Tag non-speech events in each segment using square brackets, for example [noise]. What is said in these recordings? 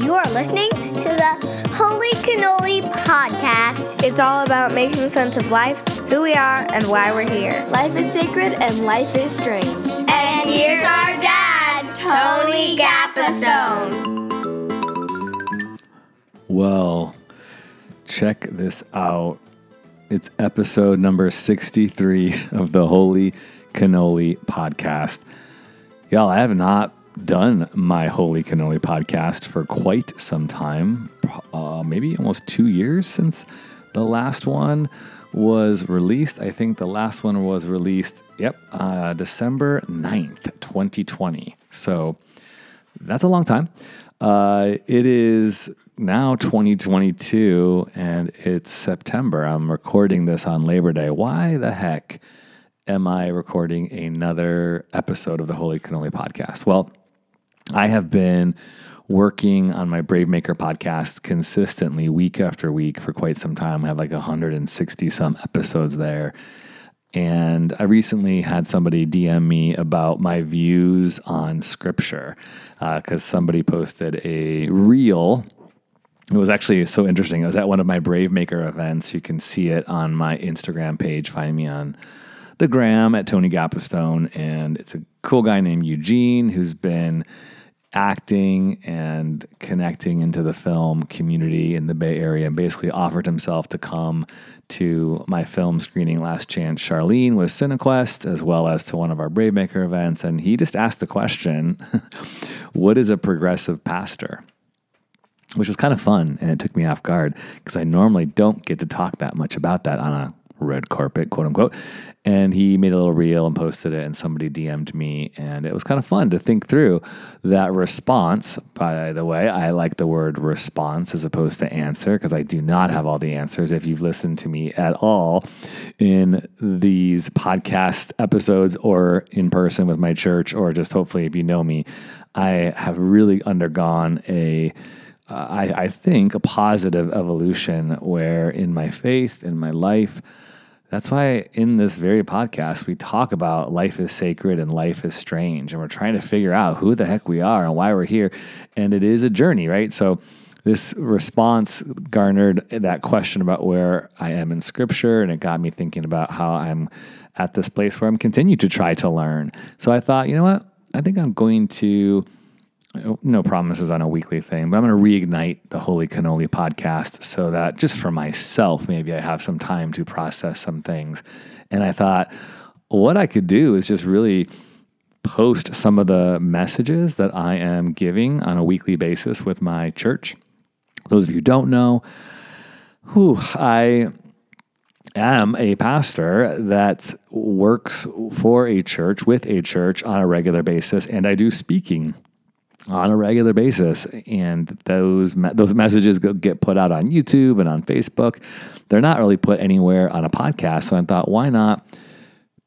You are listening to the Holy Cannoli Podcast. It's all about making sense of life, who we are, and why we're here. Life is sacred and life is strange. And here's our dad, Tony Gapastione. Well, check this out. It's episode number 63 of the Holy Cannoli podcast. Y'all, I have not done my Holy Cannoli podcast for quite some time, uh, maybe almost two years since the last one was released. I think the last one was released, yep, uh, December 9th, 2020. So that's a long time. Uh, it is now 2022 and it's September. I'm recording this on Labor Day. Why the heck am I recording another episode of the Holy Cannoli podcast? Well, I have been working on my Brave Maker podcast consistently week after week for quite some time. I have like 160 some episodes there. And I recently had somebody DM me about my views on scripture because uh, somebody posted a reel. It was actually so interesting. It was at one of my Brave Maker events. You can see it on my Instagram page. Find me on the gram at Tony Gapastione. And it's a cool guy named Eugene who's been acting and connecting into the film community in the Bay Area and basically offered himself to come to my film screening Last Chance Charlene with Cinequest, as well as to one of our Bravemaker events. And he just asked the question [laughs] What is a progressive pastor? Which was kind of fun. And it took me off guard because I normally don't get to talk that much about that on a red carpet, quote unquote. And he made a little reel and posted it, and somebody DM'd me. And it was kind of fun to think through that response. By the way, I like the word response as opposed to answer because I do not have all the answers. If you've listened to me at all in these podcast episodes or in person with my church, or just hopefully if you know me, I have really undergone a I, I, think, a positive evolution where in my faith, in my life, that's why in this very podcast, we talk about life is sacred and life is strange. And we're trying to figure out who the heck we are and why we're here. And it is a journey, right? So, this response garnered that question about where I am in scripture. And it got me thinking about how I'm at this place where I'm continuing to try to learn. So, I thought, you know what? I think I'm going to no promises on a weekly thing, but I'm going to reignite the Holy Cannoli podcast so that just for myself, maybe I have some time to process some things. And I thought, what I could do is just really post some of the messages that I am giving on a weekly basis with my church. Those of you who don't know, who I am a pastor that works for a church with a church on a regular basis, and I do speaking on a regular basis, and those those messages get put out on YouTube and on Facebook. They're not really put anywhere on a podcast. So I thought, why not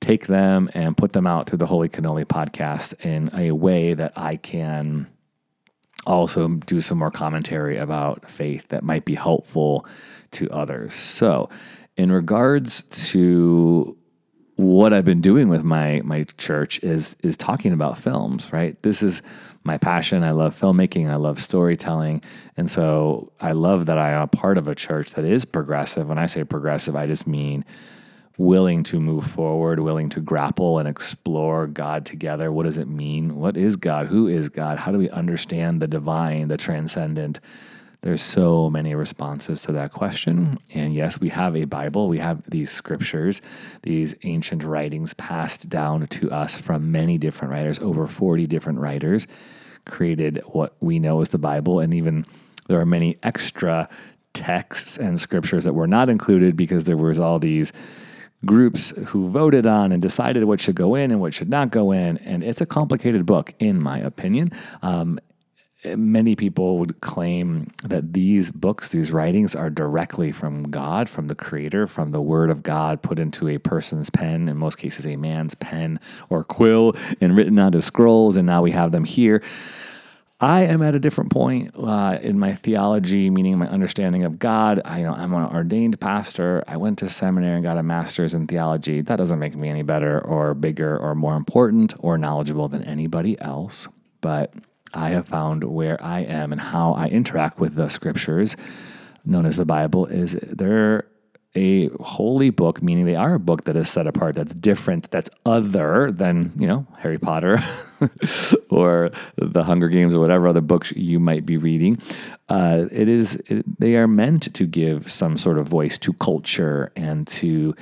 take them and put them out through the Holy Cannoli podcast in a way that I can also do some more commentary about faith that might be helpful to others. So, in regards to what I've been doing with my my church is is talking about films, right? This is my passion. I love filmmaking. I love storytelling. And so I love that I am a part of a church that is progressive. When I say progressive, I just mean willing to move forward, willing to grapple and explore God together. What does it mean? What is God? Who is God? How do we understand the divine, the transcendent? There's so many responses to that question. And yes, we have a Bible. We have these scriptures, these ancient writings passed down to us from many different writers, over 40 different writers created what we know as the Bible. And even there are many extra texts and scriptures that were not included because there was all these groups who voted on and decided what should go in and what should not go in. And it's a complicated book, in my opinion. Um, many people would claim that these books, these writings, are directly from God, from the Creator, from the Word of God put into a person's pen, in most cases, a man's pen or quill, and written onto scrolls. And now we have them here. I am at a different point uh, in my theology, meaning my understanding of God. I, you know, I'm an ordained pastor. I went to seminary and got a master's in theology. That doesn't make me any better or bigger or more important or knowledgeable than anybody else. But I have found where I am and how I interact with the scriptures, known as the Bible, is they're a holy book, meaning they are a book that is set apart, that's different, that's other than, you know, Harry Potter [laughs] or the Hunger Games or whatever other books you might be reading. Uh, it is, it, they are meant to give some sort of voice to culture and to,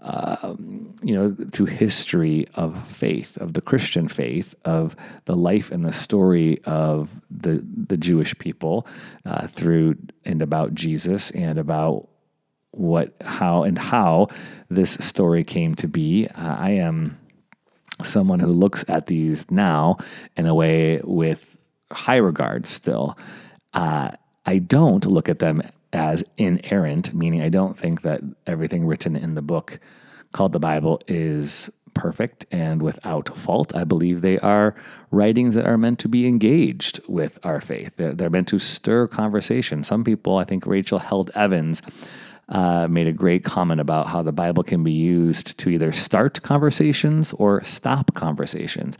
um, you know, to history of faith, of the Christian faith, of the life and the story of the the Jewish people uh, through and about Jesus and about what, how, and how this story came to be. Uh, I am someone who looks at these now in a way with high regard still. Uh, I don't look at them as inerrant, meaning I don't think that everything written in the book called the Bible is perfect and without fault. I believe they are writings that are meant to be engaged with our faith. They're, they're meant to stir conversation. Some people, I think Rachel Held Evans, uh, made a great comment about how the Bible can be used to either start conversations or stop conversations.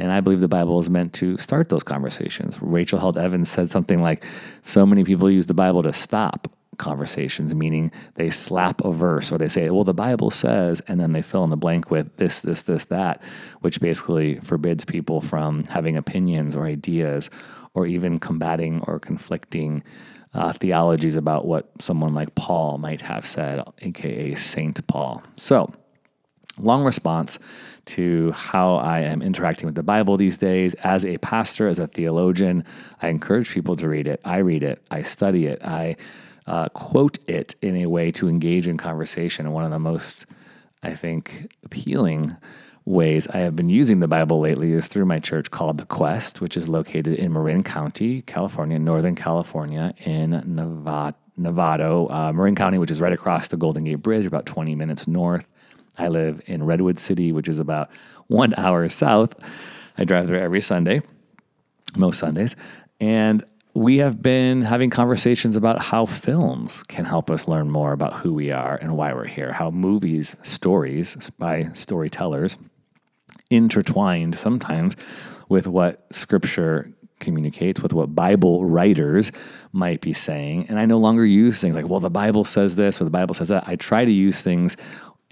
And I believe the Bible is meant to start those conversations. Rachel Held Evans said something like, So many people use the Bible to stop conversations, meaning they slap a verse or they say, Well, the Bible says, and then they fill in the blank with this, this, this, that, which basically forbids people from having opinions or ideas or even combating or conflicting uh, theologies about what someone like Paul might have said, aka Saint Paul. So, long response to how I am interacting with the Bible these days. As a pastor, as a theologian, I encourage people to read it. I read it, I study it, I uh, quote it in a way to engage in conversation. And one of the most, I think, appealing ways I have been using the Bible lately is through my church called The Quest, which is located in Marin County, California, Northern California, in Nevada. Novato, uh, Marin County, which is right across the Golden Gate Bridge, about 20 minutes north. I live in Redwood City, which is about one hour south. I drive there every Sunday, most Sundays. And we have been having conversations about how films can help us learn more about who we are and why we're here, how movies, stories by storytellers, intertwined sometimes with what scripture communicates, with what Bible writers might be saying. And I no longer use things like, well, the Bible says this or the Bible says that. I try to use things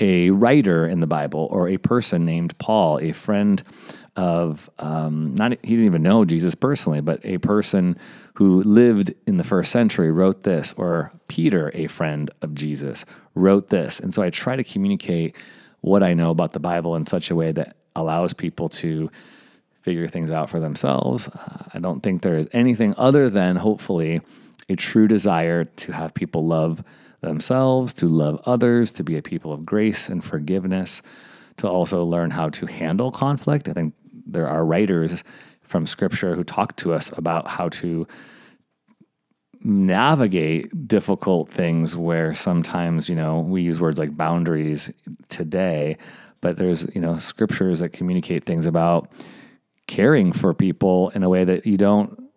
a writer in the Bible or a person named Paul, a friend of um, not he didn't even know Jesus personally, but a person who lived in the first century wrote this, or Peter, a friend of Jesus, wrote this. And so I try to communicate what I know about the Bible in such a way that allows people to figure things out for themselves. Uh, I don't think there is anything other than hopefully a true desire to have people love themselves, to love others, to be a people of grace and forgiveness, to also learn how to handle conflict. I think there are writers from scripture who talk to us about how to navigate difficult things where sometimes, you know, we use words like boundaries today, but there's, you know, scriptures that communicate things about caring for people in a way that you don't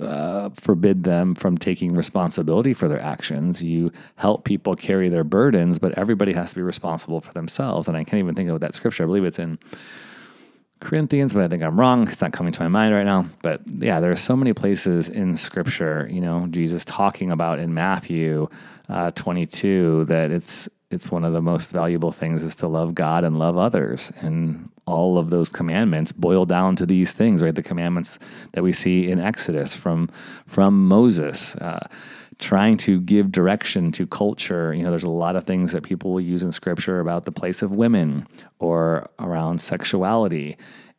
uh, forbid them from taking responsibility for their actions. You help people carry their burdens, but everybody has to be responsible for themselves. And I can't even think of that scripture. I believe it's in Corinthians, but I think I'm wrong. It's not coming to my mind right now. But yeah, there are so many places in Scripture, you know, Jesus talking about in Matthew uh, 22 that it's it's one of the most valuable things is to love God and love others, and all of those commandments boil down to these things, right? The commandments that we see in Exodus from from Moses. Uh, trying to give direction to culture. You know, there's a lot of things that people will use in scripture about the place of women or around sexuality.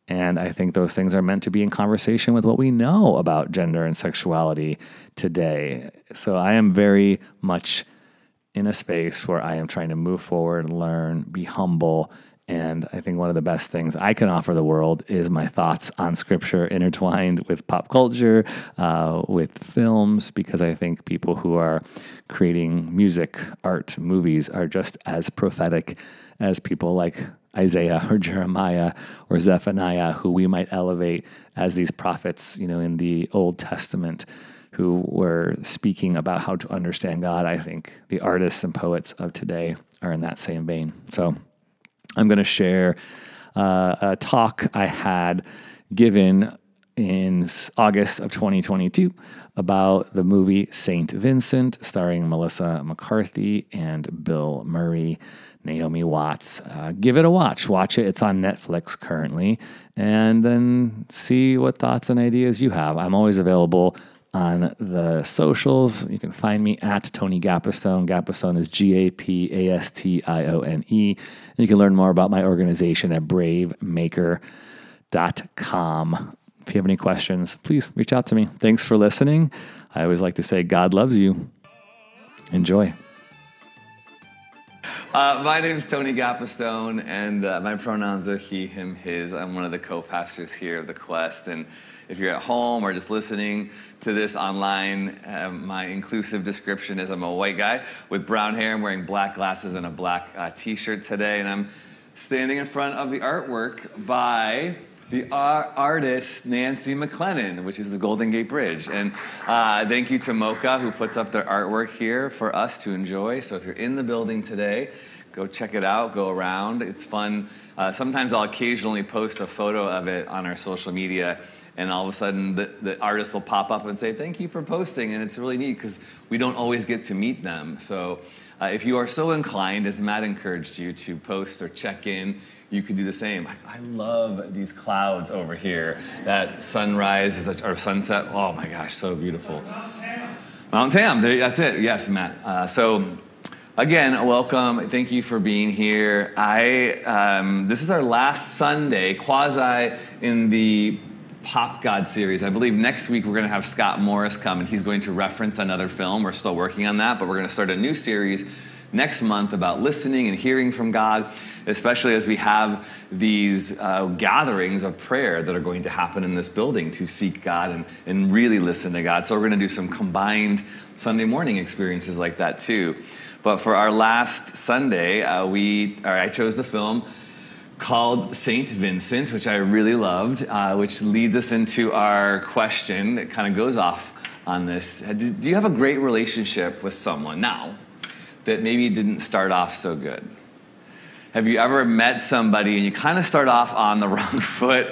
And I think those things are meant to be in conversation with what we know about gender and sexuality today. So I am very much in a space where I am trying to move forward, learn, be humble, and I think one of the best things I can offer the world is my thoughts on scripture intertwined with pop culture, uh, with films, because I think people who are creating music, art, movies are just as prophetic as people like Isaiah or [laughs] Jeremiah or Zephaniah, who we might elevate as these prophets, you know, in the Old Testament who were speaking about how to understand God. I think the artists and poets of today are in that same vein. So, I'm going to share uh, a talk I had given in August of 2022 about the movie St. Vincent, starring Melissa McCarthy and Bill Murray, Naomi Watts. Uh, give it a watch. Watch it. It's on Netflix currently. And then see what thoughts and ideas you have. I'm always available on the socials. You can find me at Tony Gapastione. Gapastione is G A P A S T I O N E. You can learn more about my organization at bravemaker.com. If you have any questions, please reach out to me. Thanks for listening. I always like to say, God loves you. Enjoy. Uh, my name is Tony Gapastione, and uh, my pronouns are he, him, his. I'm one of the co pastors here of the Quest. And if you're at home or just listening to this online, um, my inclusive description is I'm a white guy with brown hair. I'm wearing black glasses and a black uh, t shirt today, and I'm standing in front of the artwork by the artist Nancy McLennan, which is the Golden Gate Bridge. And uh, thank you to MoCA, who puts up their artwork here for us to enjoy. So if you're in the building today, go check it out, go around. It's fun. Uh, sometimes I'll occasionally post a photo of it on our social media, and all of a sudden the, the artist will pop up and say, Thank you for posting. And it's really neat because we don't always get to meet them. So uh, if you are so inclined, as Matt encouraged you, to post or check in, you could do the same. I, I love these clouds over here. That sunrise is a, or sunset. Oh my gosh, so beautiful. Mount Tam. There, that's it. Yes, Matt. Uh, so again, welcome. Thank you for being here. I um, this is our last Sunday, quasi in the Pop God series. I believe next week we're going to have Scott Morris come and he's going to reference another film. We're still working on that, but we're going to start a new series next month about listening and hearing from God especially as we have these uh, gatherings of prayer that are going to happen in this building to seek God and, and really listen to God. So we're going to do some combined Sunday morning experiences like that too. But for our last Sunday, uh, we, I chose the film called St. Vincent, which I really loved, uh, which leads us into our question that kind of goes off on this. Do you have a great relationship with someone now that maybe didn't start off so good? Have you ever met somebody and you kind of start off on the [laughs] wrong foot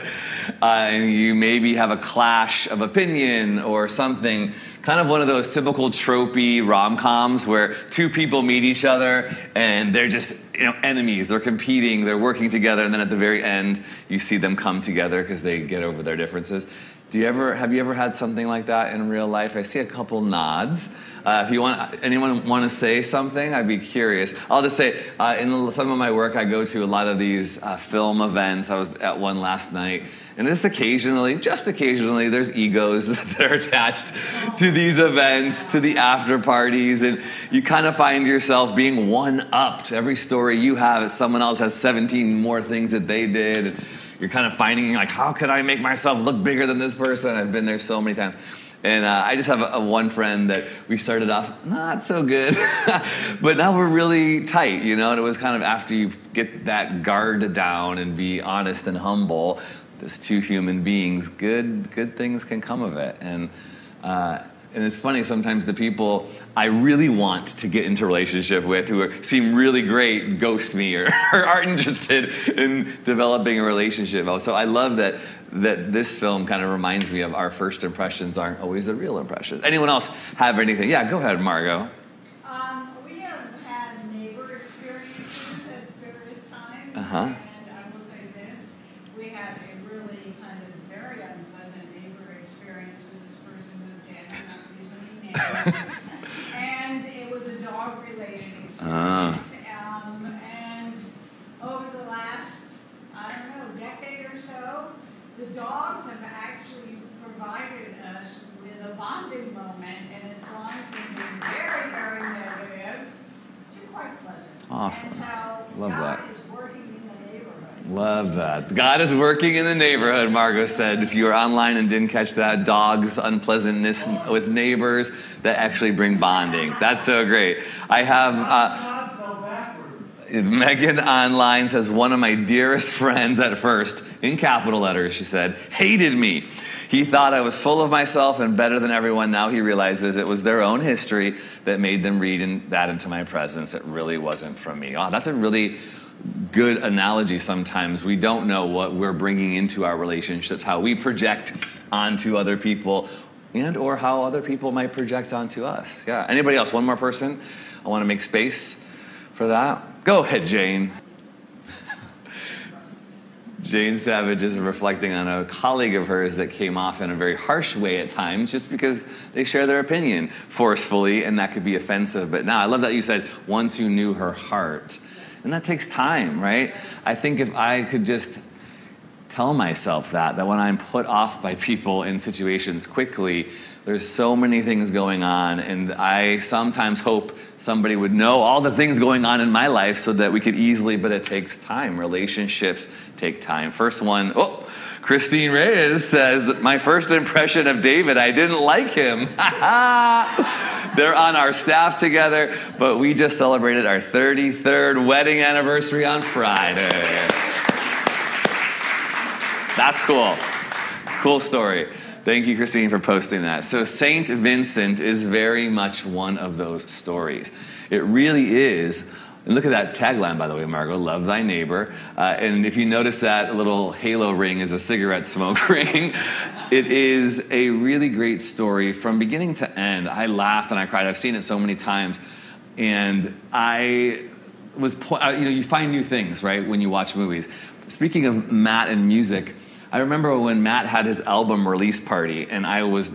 uh, and you maybe have a clash of opinion or something? Kind of one of those typical tropey rom coms where two people meet each other and they're just you know enemies. They're competing. They're working together, and then at the very end, you see them come together because they get over their differences. Do you ever have you ever had something like that in real life? I see a couple nods. Uh, if you want, anyone want to say something, I'd be curious. I'll just say, uh, in some of my work, I go to a lot of these uh, film events. I was at one last night, and just occasionally, just occasionally, there's egos [laughs] that are attached to these events, to the after parties, and you kind of find yourself being one upped. Every story you have, someone else has 17 more things that they did. And you're kind of finding like, how could I make myself look bigger than this person? I've been there so many times. And uh, I just have a, a, one friend that we started off not so good, [laughs] but now we're really tight, you know. And it was kind of after you get that guard down and be honest and humble, as two human beings, good good things can come of it. And uh, and it's funny sometimes the people I really want to get into relationship with who are, seem really great ghost me or, [laughs] or aren't interested in developing a relationship. So I love that that this film kind of reminds me of our first impressions aren't always the real impressions. Anyone else have anything? Yeah, go ahead, Margot. Um, we have had neighbor experiences at various times. Uh huh. And I will say this we had a really kind of very unpleasant neighbor experience when this person moved in. I'm not using any names. [laughs] and it was a dog related experience. Ah. Um, and over the last, I don't know, decade or so, the dogs have actually provided us with a bonding moment, and it's gone from being very, very negative to quite pleasant. Awesome. And so Love God that. is working in the neighborhood. Love that. God is working in the neighborhood, Margot said. If you were online and didn't catch that, dogs' unpleasantness with neighbors that actually bring bonding. That's so great. I have. Uh, Megan online says, one of my dearest friends at first, in capital letters, she said, hated me. He thought I was full of myself and better than everyone. Now he realizes it was their own history that made them read in, that into my presence. It really wasn't from me. Oh, that's a really good analogy sometimes. We don't know what we're bringing into our relationships, how we project onto other people and or how other people might project onto us. Yeah. Anybody else? One more person? I want to make space for that. Go ahead, Jane. [laughs] Jane Savage is reflecting on a colleague of hers that came off in a very harsh way at times just because they share their opinion forcefully and that could be offensive. But now I love that you said once you knew her heart. And that takes time, right? I think if I could just tell myself that, that when I'm put off by people in situations quickly, there's so many things going on, and I sometimes hope somebody would know all the things going on in my life so that we could easily, but it takes time. Relationships take time. First one, oh, Christine Reyes says that my first impression of David, I didn't like him. [laughs] They're on our staff together, but we just celebrated our 33rd wedding anniversary on Friday. That's cool. Cool story. Thank you, Christine, for posting that. So, St. Vincent is very much one of those stories. It really is. And look at that tagline, by the way, Margot love thy neighbor. Uh, and if you notice that little halo ring is a cigarette smoke [laughs] ring, it is a really great story from beginning to end. I laughed and I cried. I've seen it so many times. And I was, uh, you know, you find new things, right, when you watch movies. Speaking of Matt and music, I remember when Matt had his album release party, and I was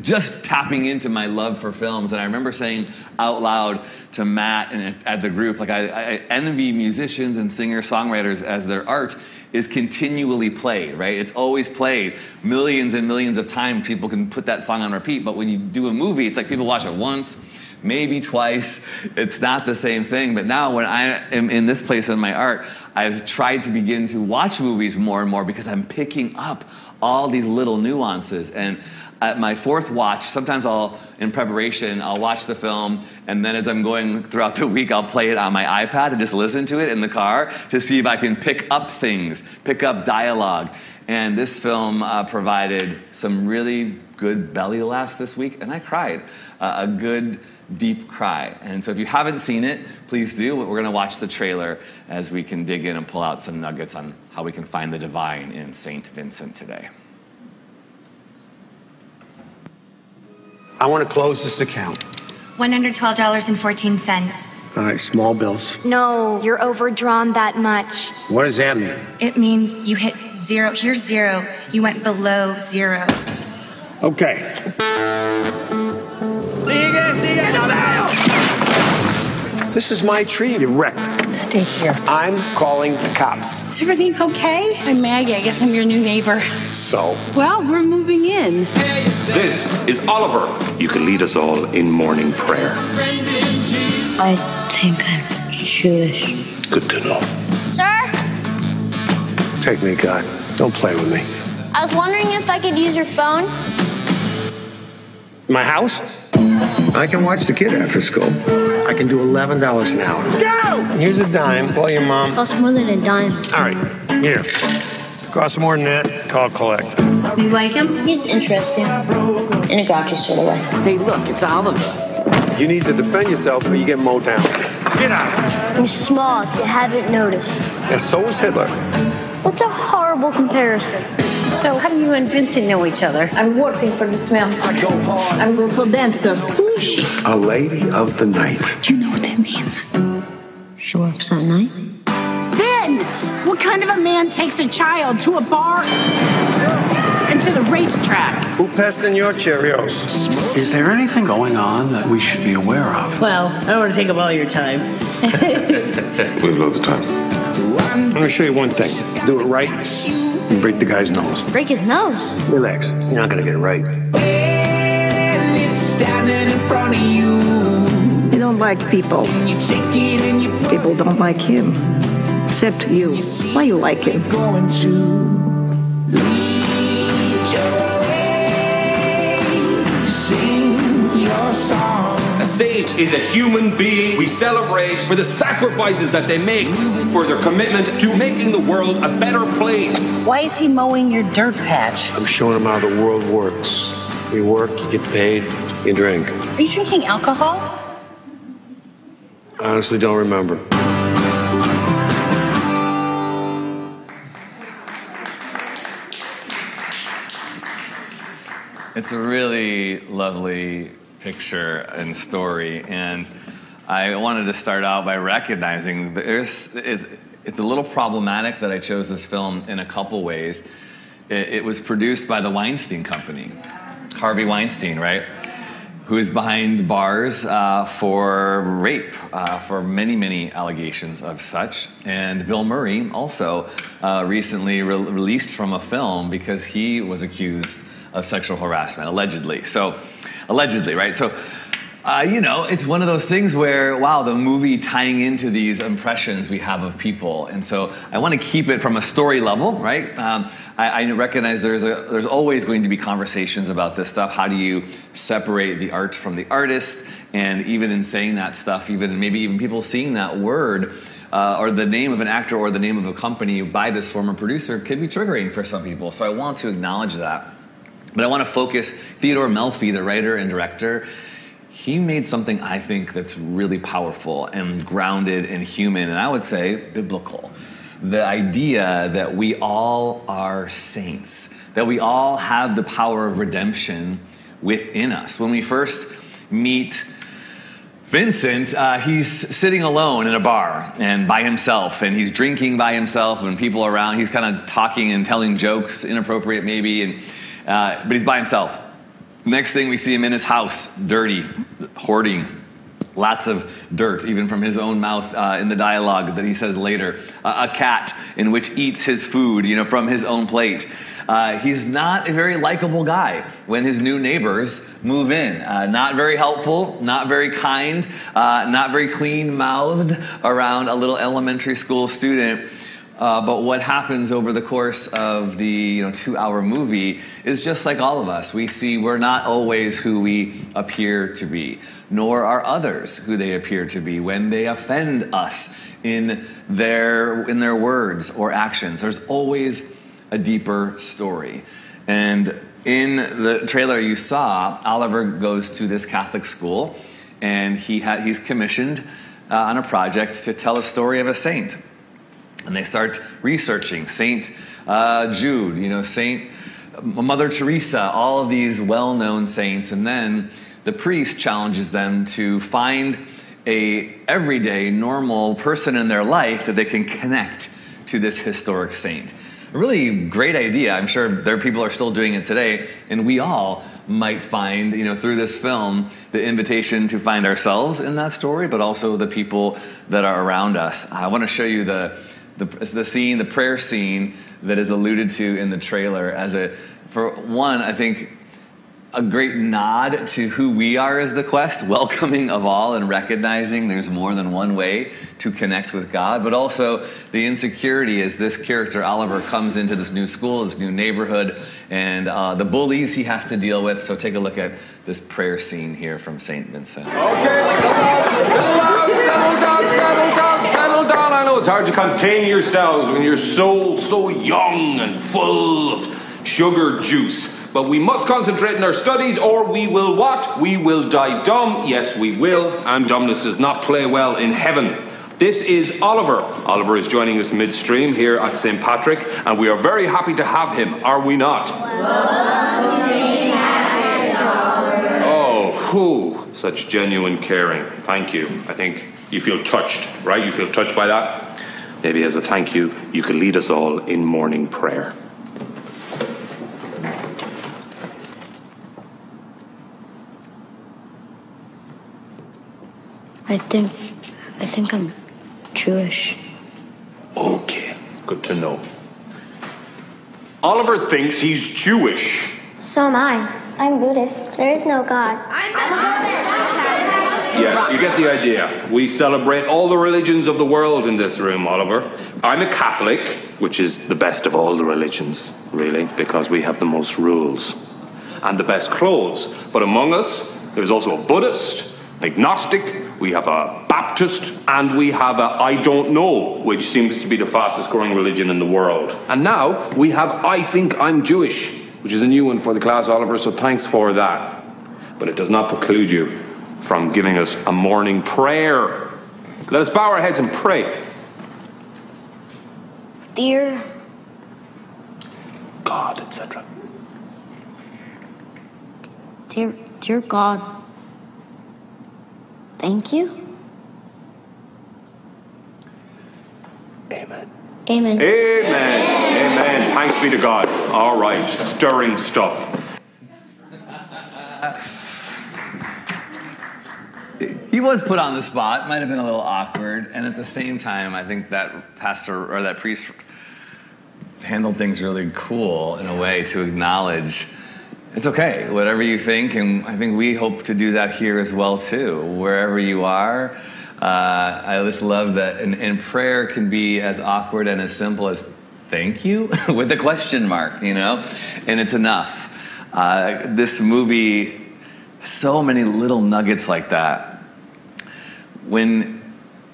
just tapping into my love for films. And I remember saying out loud to Matt and at the group, like, I, I envy musicians and singer songwriters as their art is continually played, right? It's always played millions and millions of times. People can put that song on repeat, but when you do a movie, it's like people watch it once, maybe twice. It's not the same thing. But now, when I am in this place in my art, I've tried to begin to watch movies more and more because I'm picking up all these little nuances. And at my fourth watch, sometimes I'll, in preparation, I'll watch the film, and then as I'm going throughout the week, I'll play it on my iPad and just listen to it in the car to see if I can pick up things, pick up dialogue. And this film uh, provided some really good belly laughs this week, and I cried. Uh, a good deep cry. And so if you haven't seen it, please do. We're going to watch the trailer as we can dig in and pull out some nuggets on how we can find the divine in St. Vincent today. I want to close this account. $112.14. All right, small bills. No, you're overdrawn that much. What does that mean? It means you hit zero. Here's zero. You went below zero. Okay. This is my tree. It wrecked. Stay here. I'm calling the cops. Is everything okay? I'm Maggie. I guess I'm your new neighbor. So, Well, we're moving in. This is Oliver. You can lead us all in morning prayer. I think I'm Jewish. good to know. Sir, Take me, God. Don't play with me. I was wondering if I could use your phone. My house? I can watch the kid after school. I can do $11 an hour. Let's go! Here's a dime. Call your mom. Costs more than a dime. All right, here. Costs more than that. Call collect. You like him? He's interesting. In a grouchy sort of way. Hey, look, it's Oliver. You need to defend yourself or you get mowed down. Get out! I'm small if you haven't noticed. And so is Hitler. What's a horrible comparison? So, how do you and Vincent know each other? I'm working for the man. I go hard. I'm also dancer. Who is she? A lady of the night. Do you know what that means? She works at night. Ben! What kind of a man takes a child to a bar and to the racetrack? Who passed in your Cheerios? Is there anything going on that we should be aware of? Well, I don't want to take up all your time. [laughs] We have loads of time. I'm gonna show you one thing. Do it right and break the guy's nose. Break his nose. Relax. You're not gonna get it right. He don't like people. People don't like him. Except you. Why you like him? A saint is a human being we celebrate for the sacrifices that they make, for their commitment to making the world a better place. Why is he mowing your dirt patch? I'm showing him how the world works. We work, you get paid, you drink. Are you drinking alcohol? I honestly don't remember. It's a really lovely picture and story, and I wanted to start out by recognizing there's it's, it's a little problematic that I chose this film in a couple ways. It, it was produced by the Weinstein Company, Harvey Weinstein, right? Who is behind bars uh, for rape, uh, for many, many allegations of such. And Bill Murray also uh, recently re- released from a film because he was accused of sexual harassment, allegedly. So, allegedly, right? So, uh, you know, it's one of those things where, wow, the movie tying into these impressions we have of people. And so I want to keep it from a story level, right? Um, I, I, recognize there's, a, there's always going to be conversations about this stuff. How do you separate the art from the artist? And even in saying that stuff, even maybe even people seeing that word, uh, or the name of an actor or the name of a company by this former producer could be triggering for some people. So I want to acknowledge that. But I want to focus Theodore Melfi, the writer and director, he made something I think that's really powerful and grounded and human, and I would say biblical. The idea that we all are saints, that we all have the power of redemption within us. When we first meet Vincent, uh, he's sitting alone in a bar and by himself, and he's drinking by himself, and people around. He's kind of talking and telling jokes, inappropriate maybe, and, uh, but he's by himself. Next thing we see him in his house, dirty, hoarding, lots of dirt, even from his own mouth uh, in the dialogue that he says later. Uh, a cat in which eats his food, you know, from his own plate. Uh, he's not a very likable guy when his new neighbors move in. Uh, not very helpful, not very kind, uh, not very clean mouthed around a little elementary school student. Uh, but what happens over the course of the you know, two hour movie is just like all of us. We see we're not always who we appear to be, nor are others who they appear to be when they offend us in their, in their words or actions. There's always a deeper story. And in the trailer you saw, Oliver goes to this Catholic school and he ha- he's commissioned uh, on a project to tell a story of a saint and they start researching Saint uh, Jude, you know, Saint Mother Teresa, all of these well-known saints, and then the priest challenges them to find a everyday normal person in their life that they can connect to this historic saint. A really great idea. I'm sure there are people are still doing it today, and we all might find, you know, through this film, the invitation to find ourselves in that story, but also the people that are around us. I want to show you the the, the scene, the prayer scene that is alluded to in the trailer as a, for one, I think a great nod to who we are as the quest, [laughs] welcoming of all and recognizing there's more than one way to connect with God, but also the insecurity as this character, Oliver, comes into this new school, this new neighborhood, and uh, the bullies he has to deal with. So take a look at this prayer scene here from St. Vincent. Okay, settle down, settle down, it's hard to contain yourselves when you're so, so young and full of sugar juice. But we must concentrate in our studies, or we will what? We will die dumb. Yes, we will. And dumbness does not play well in heaven. This is Oliver. Oliver is joining us midstream here at St. Patrick, and we are very happy to have him, are we not? Oh, who? Such genuine caring. Thank you. I think you feel touched, right? You feel touched by that? Maybe as a thank you, you could lead us all in morning prayer. I think, I think I'm Jewish. Okay, good to know. Oliver thinks he's Jewish. So am I. I'm Buddhist. There is no God. I'm Yes, you get the idea. We celebrate all the religions of the world in this room, Oliver. I'm a Catholic, which is the best of all the religions, really, because we have the most rules and the best clothes. But among us, there's also a Buddhist, an agnostic, we have a Baptist, and we have a I don't know, which seems to be the fastest growing religion in the world. And now we have I think I'm Jewish, which is a new one for the class, Oliver, so thanks for that. But it does not preclude you from giving us a morning prayer. Let us bow our heads and pray. Dear God, etc. Dear, dear God, thank you. Amen. Amen. Amen. Amen. Thanks be to God. All right. Stirring stuff. [laughs] he was put on the spot. Might have been a little awkward. And at the same time i think that pastor or that priest handled things really cool in a way to acknowledge it's okay. Whatever you think and i think we hope to do that here as well too. Wherever you are uh, i just love that. And, and prayer can be as awkward and as simple as thank you [laughs] with a question mark you know? And it's enough. Uh, this movie so many little nuggets like that when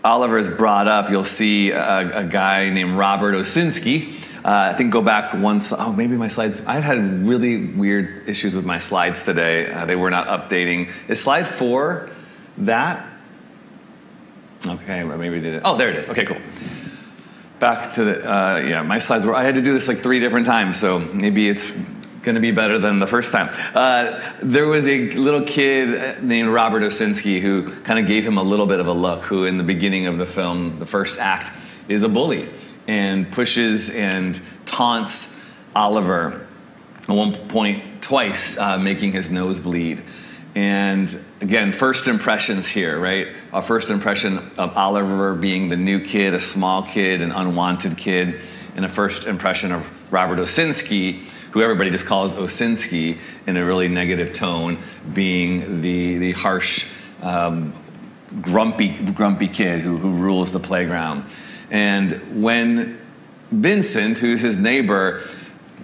Oliver is brought up, you'll see a, a guy named Robert Ocinski. Uh, I think go back once. Oh, maybe my slides. I've had really weird issues with my slides today. Uh, they were not updating. Is slide four that? Okay, well, maybe did it. Oh, there it is. Okay, cool. Back to the uh, yeah. My slides were. I had to do this like three different times, so maybe it's going to be better than the first time. Uh, there was a little kid named Robert Ocinski who kind of gave him a little bit of a look, who in the beginning of the film, the first act, is a bully and pushes and taunts Oliver at one point twice, uh, making his nose bleed. And again, first impressions here, right? A first impression of Oliver being the new kid, a small kid, an unwanted kid, and a first impression of Robert Ocinski, who everybody just calls Ocinski in a really negative tone, being the, the harsh, um, grumpy, grumpy kid who, who rules the playground. And when Vincent, who's his neighbor,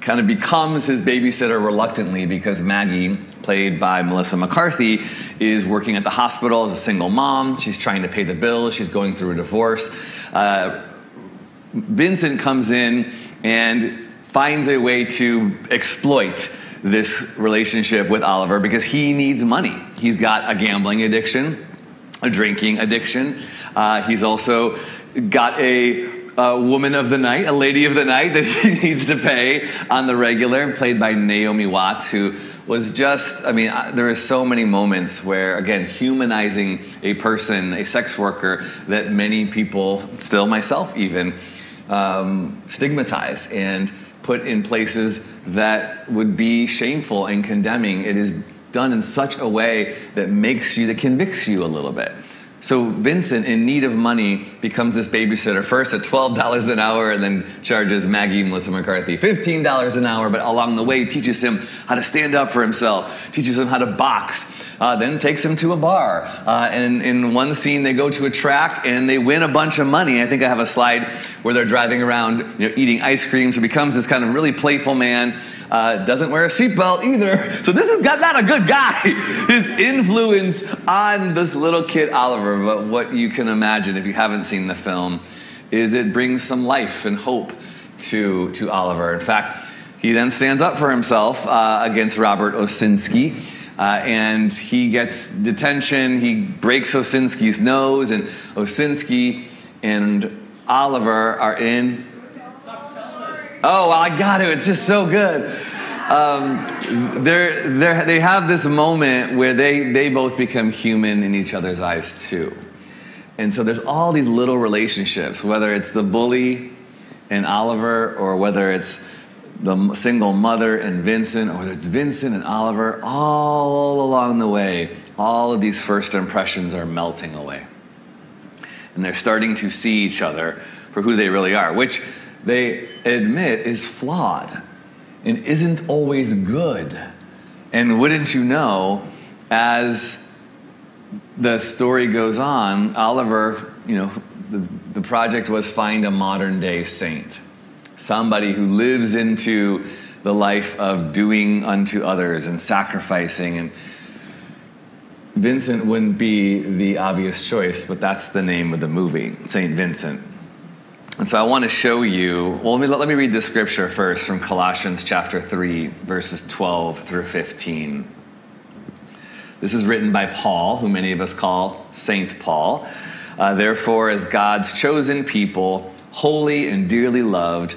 kind of becomes his babysitter reluctantly because Maggie, played by Melissa McCarthy, is working at the hospital as a single mom. She's trying to pay the bills, she's going through a divorce. Uh, Vincent comes in and finds a way to exploit this relationship with Oliver because he needs money. He's got a gambling addiction, a drinking addiction. Uh, he's also got a, a woman of the night, a lady of the night that [laughs] he needs to pay on the regular, played by Naomi Watts, who was just, I mean, there are so many moments where, again, humanizing a person, a sex worker, that many people, still myself even, um, stigmatize and put in places that would be shameful and condemning. It is done in such a way that makes you, that convicts you a little bit. So Vincent, in need of money, becomes this babysitter first at $12 an hour and then charges Maggie Melissa McCarthy $15 an hour, but along the way teaches him how to stand up for himself, teaches him how to box, uh, then takes him to a bar. Uh, and in one scene, they go to a track and they win a bunch of money. I think I have a slide where they're driving around, you know, eating ice cream. So becomes this kind of really playful man. Uh, doesn't wear a seatbelt either. So this got not a good guy. [laughs] His influence on this little kid Oliver. But what you can imagine if you haven't seen the film is it brings some life and hope to to Oliver. In fact, he then stands up for himself uh, against Robert Ocinski. Uh, and he gets detention. He breaks Ocinski's nose, and Ocinski and Oliver are in. Oh, well, I got it. It's just so good. Um, they're, they're, they have this moment where they, they both become human in each other's eyes, too. And so there's all these little relationships, whether it's the bully and Oliver, or whether it's the single mother and Vincent, or whether it's Vincent and Oliver, all along the way, all of these first impressions are melting away. And they're starting to see each other for who they really are, which they admit is flawed and isn't always good. And wouldn't you know, as the story goes on, Oliver, you know, the, the project was find a modern day saint, somebody who lives into the life of doing unto others and sacrificing. And Vincent wouldn't be the obvious choice, but that's the name of the movie, Saint Vincent. And so I want to show you, well, let me, let me read the scripture first from Colossians chapter 3, verses 12 through 15. This is written by Paul, who many of us call Saint Paul. Uh, Therefore, as God's chosen people, holy and dearly loved,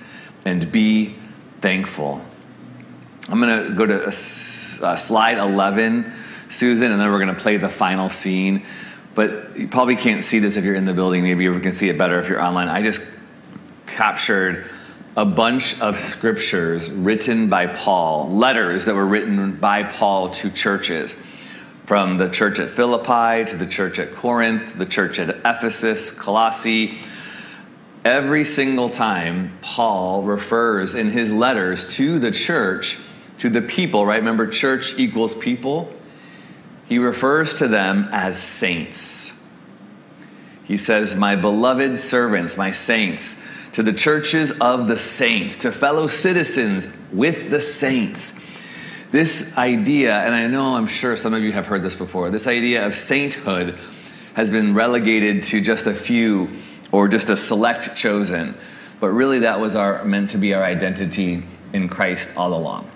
And be thankful. I'm going to go to uh, slide 11, Susan, and then we're going to play the final scene. But you probably can't see this if you're in the building. Maybe you can see it better if you're online. I just captured a bunch of scriptures written by Paul, letters that were written by Paul to churches, from the church at Philippi to the church at Corinth, the church at Ephesus, Colossae. Every single time Paul refers in his letters to the church, to the people, right? Remember, church equals people. He refers to them as saints. He says, My beloved servants, my saints, to the churches of the saints, to fellow citizens with the saints. This idea, and I know I'm sure some of you have heard this before, this idea of sainthood has been relegated to just a few or just a select chosen. But really, that was our, meant to be our identity in Christ all along.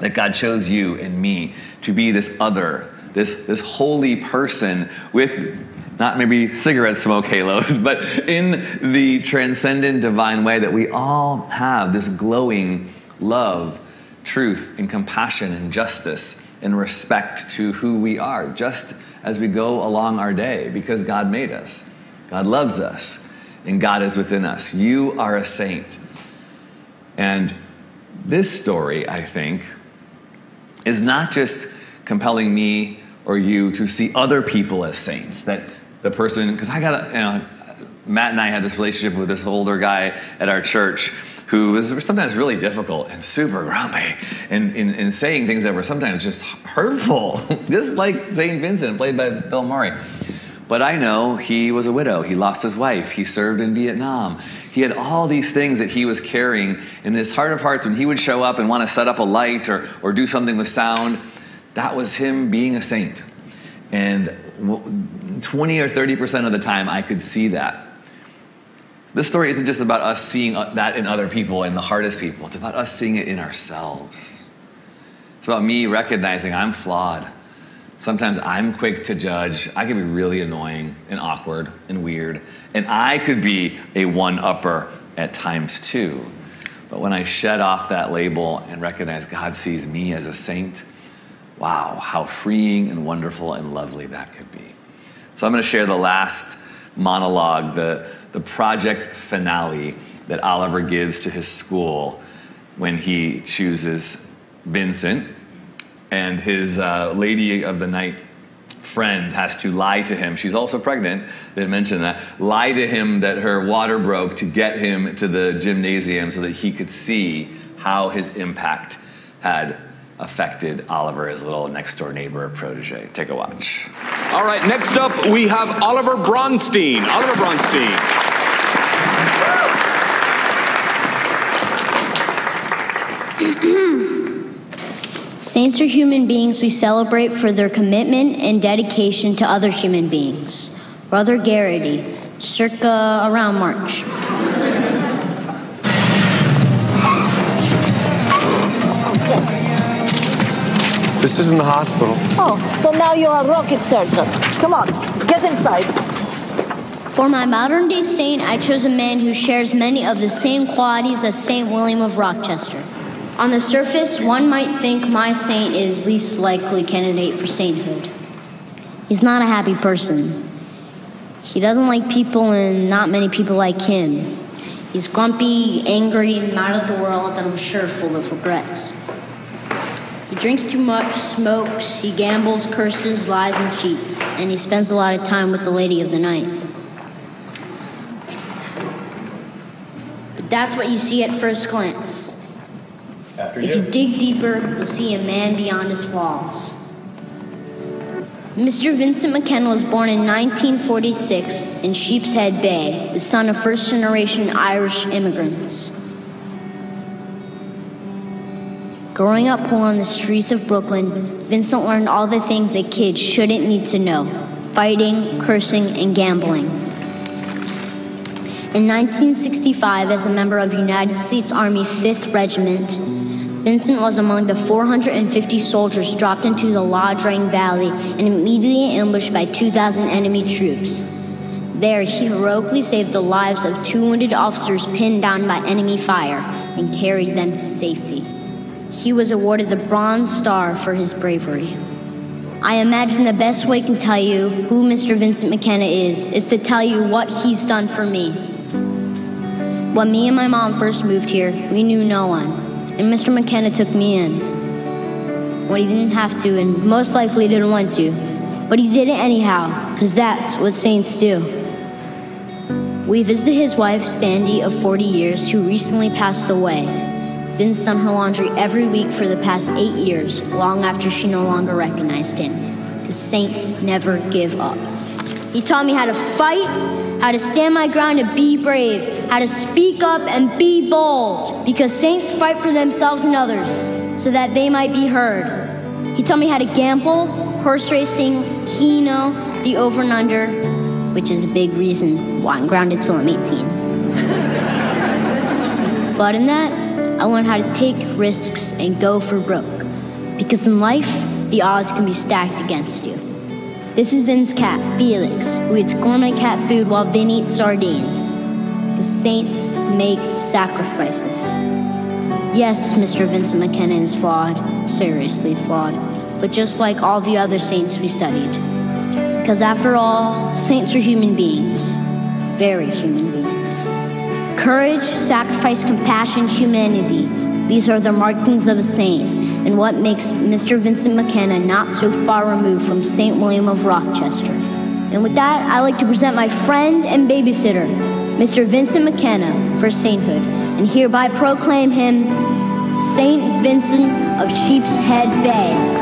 That God chose you and me to be this other, this, this holy person with not maybe cigarette smoke halos, [laughs] but in the transcendent divine way that we all have this glowing love, truth, and compassion and justice and respect to who we are, just as we go along our day, because God made us. God loves us, and God is within us. You are a saint. And this story, I think, is not just compelling me or you to see other people as saints, that the person, because I got, you know, Matt and I had this relationship with this older guy at our church who was sometimes really difficult and super grumpy and, in saying things that were sometimes just hurtful, [laughs] just like St. Vincent, played by Bill Murray. But I know he was a widow. He lost his wife. He served in Vietnam. He had all these things that he was carrying in his heart of hearts when he would show up and want to set up a light or, or do something with sound. That was him being a saint. And 20 or 30% of the time, I could see that. This story isn't just about us seeing uh, that in other people and the hardest people, it's about us seeing it in ourselves. It's about me recognizing I'm flawed. Sometimes I'm quick to judge. I can be really annoying and awkward and weird. And I could be a one upper at times too. But when I shed off that label and recognize God sees me as a saint, wow, how freeing and wonderful and lovely that could be. So I'm going to share the last monologue, the, the project finale that Oliver gives to his school when he chooses Vincent and his uh, lady of the night friend has to lie to him. She's also pregnant. They mentioned that. Lie to him that her water broke to get him to the gymnasium so that he could see how his impact had affected Oliver, his little next door neighbor protege. Take a watch. All right, next up we have Oliver Bronstein. Oliver Bronstein. Saints are human beings we celebrate for their commitment and dedication to other human beings. Brother Geraghty, circa around March. This isn't the hospital. Oh, so now you're a rocket surgeon. Come on, get inside. For my modern day saint, I chose a man who shares many of the same qualities as Saint William of Rochester. On the surface, one might think my saint is least likely candidate for sainthood. He's not a happy person. He doesn't like people, and not many people like him. He's grumpy, angry, mad at the world, and I'm sure full of regrets. He drinks too much, smokes, he gambles, curses, lies, and cheats, and he spends a lot of time with the lady of the night. But that's what you see at first glance. If you. dig deeper, you'll see a man beyond his flaws. Mr. Vincent McKenna was born in 1946 in Sheepshead Bay, the son of first generation Irish immigrants. Growing up poor on the streets of Brooklyn, Vincent learned all the things a kid shouldn't need to know fighting, cursing, and gambling. In 1965, as a member of United States Army 5th Regiment, Vincent was among the 450 soldiers dropped into the Ia Drang Valley and immediately ambushed by 2,000 enemy troops. There, he heroically saved the lives of two wounded officers pinned down by enemy fire and carried them to safety. He was awarded the Bronze Star for his bravery. I imagine the best way I can tell you who Mr. Vincent McKenna is is to tell you what he's done for me. When me and my mom first moved here, we knew no one, and Mr. McKenna took me in. When he didn't have to, and most likely didn't want to, but he did it anyhow, because that's what saints do. We visited his wife, Sandy, of 40 years, who recently passed away. Vince done her laundry every week for the past eight years, long after she no longer recognized him. The saints never give up. He taught me how to fight, how to stand my ground and be brave, how to speak up and be bold, because saints fight for themselves and others so that they might be heard. He taught me how to gamble, horse racing, keno, the over and under, which is a big reason why I'm grounded till I'm 18. but in that, I learned how to take risks and go for broke. Because in life, the odds can be stacked against you. This is Vin's cat, Felix, who eats gourmet cat food while Vin eats sardines. The saints make sacrifices. Yes, Mr. Vincent McKenna is flawed, seriously flawed, but just like all the other saints we studied. Because after all, saints are human beings, very human beings. Courage, sacrifice, compassion, humanity. These are the markings of a saint, and what makes Mr. Vincent McKenna not so far removed from St. William of Rochester. And with that, I'd like to present my friend and babysitter, Mr. Vincent McKenna, for sainthood, and hereby proclaim him Saint Vincent of Sheepshead Bay.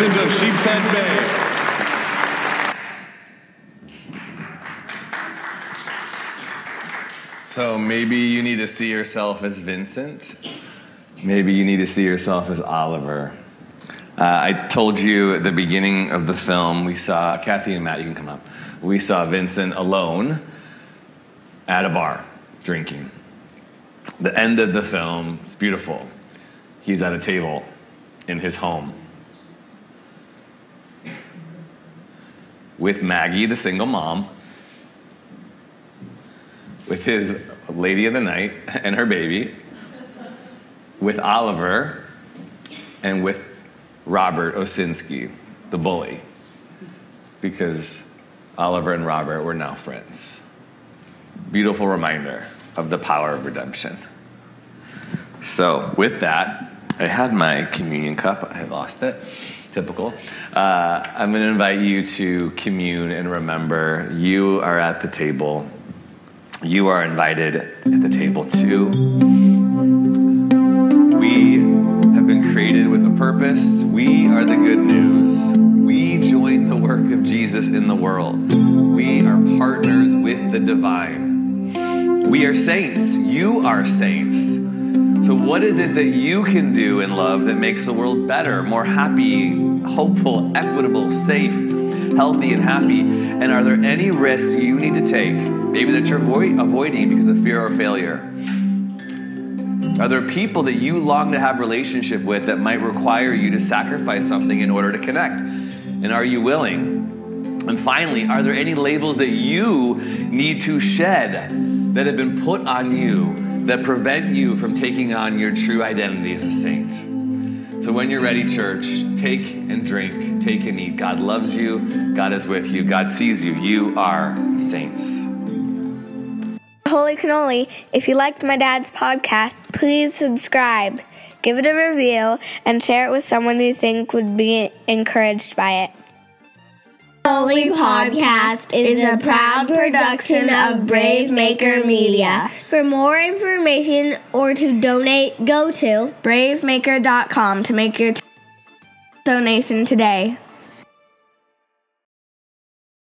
Vincent of Sheepshead Bay. So maybe you need to see yourself as Vincent. Maybe you need to see yourself as Oliver. Uh, I told you at the beginning of the film, we saw, Kathy and Matt, you can come up. We saw Vincent alone at a bar drinking. The end of the film it's beautiful. He's at a table in his home with Maggie, the single mom, with his lady of the night [laughs] and her baby, with Oliver, and with Robert Ocinski, the bully, because Oliver and Robert were now friends. Beautiful reminder of the power of redemption. So, with that, I had my communion cup, I lost it. Typical. Uh, I'm going to invite you to commune and remember you are at the table you are invited at the table too. We have been created with a purpose. We are the good news. We join the work of Jesus in the world. We are partners with the divine. We are saints. You are saints. So, what is it that you can do in love that makes the world better, more happy, hopeful, equitable, safe, healthy, and happy? And are there any risks you need to take? maybe that you're avoid- avoiding because of fear or failure? Are there people that you long to have relationship with that might require you to sacrifice something in order to connect? And are you willing? And finally, are there any labels that you need to shed that have been put on you that prevent you from taking on your true identity as a saint? So when you're ready, church, take and drink, take and eat. God loves you, God is with you, God sees you. You are saints. Holy Cannoli, if you liked my dad's podcast, please subscribe, give it a review, and share it with someone you think would be encouraged by it. Holy Podcast is a proud production of Brave Maker Media. For more information or to donate, go to bravemaker.com to make your t- donation today.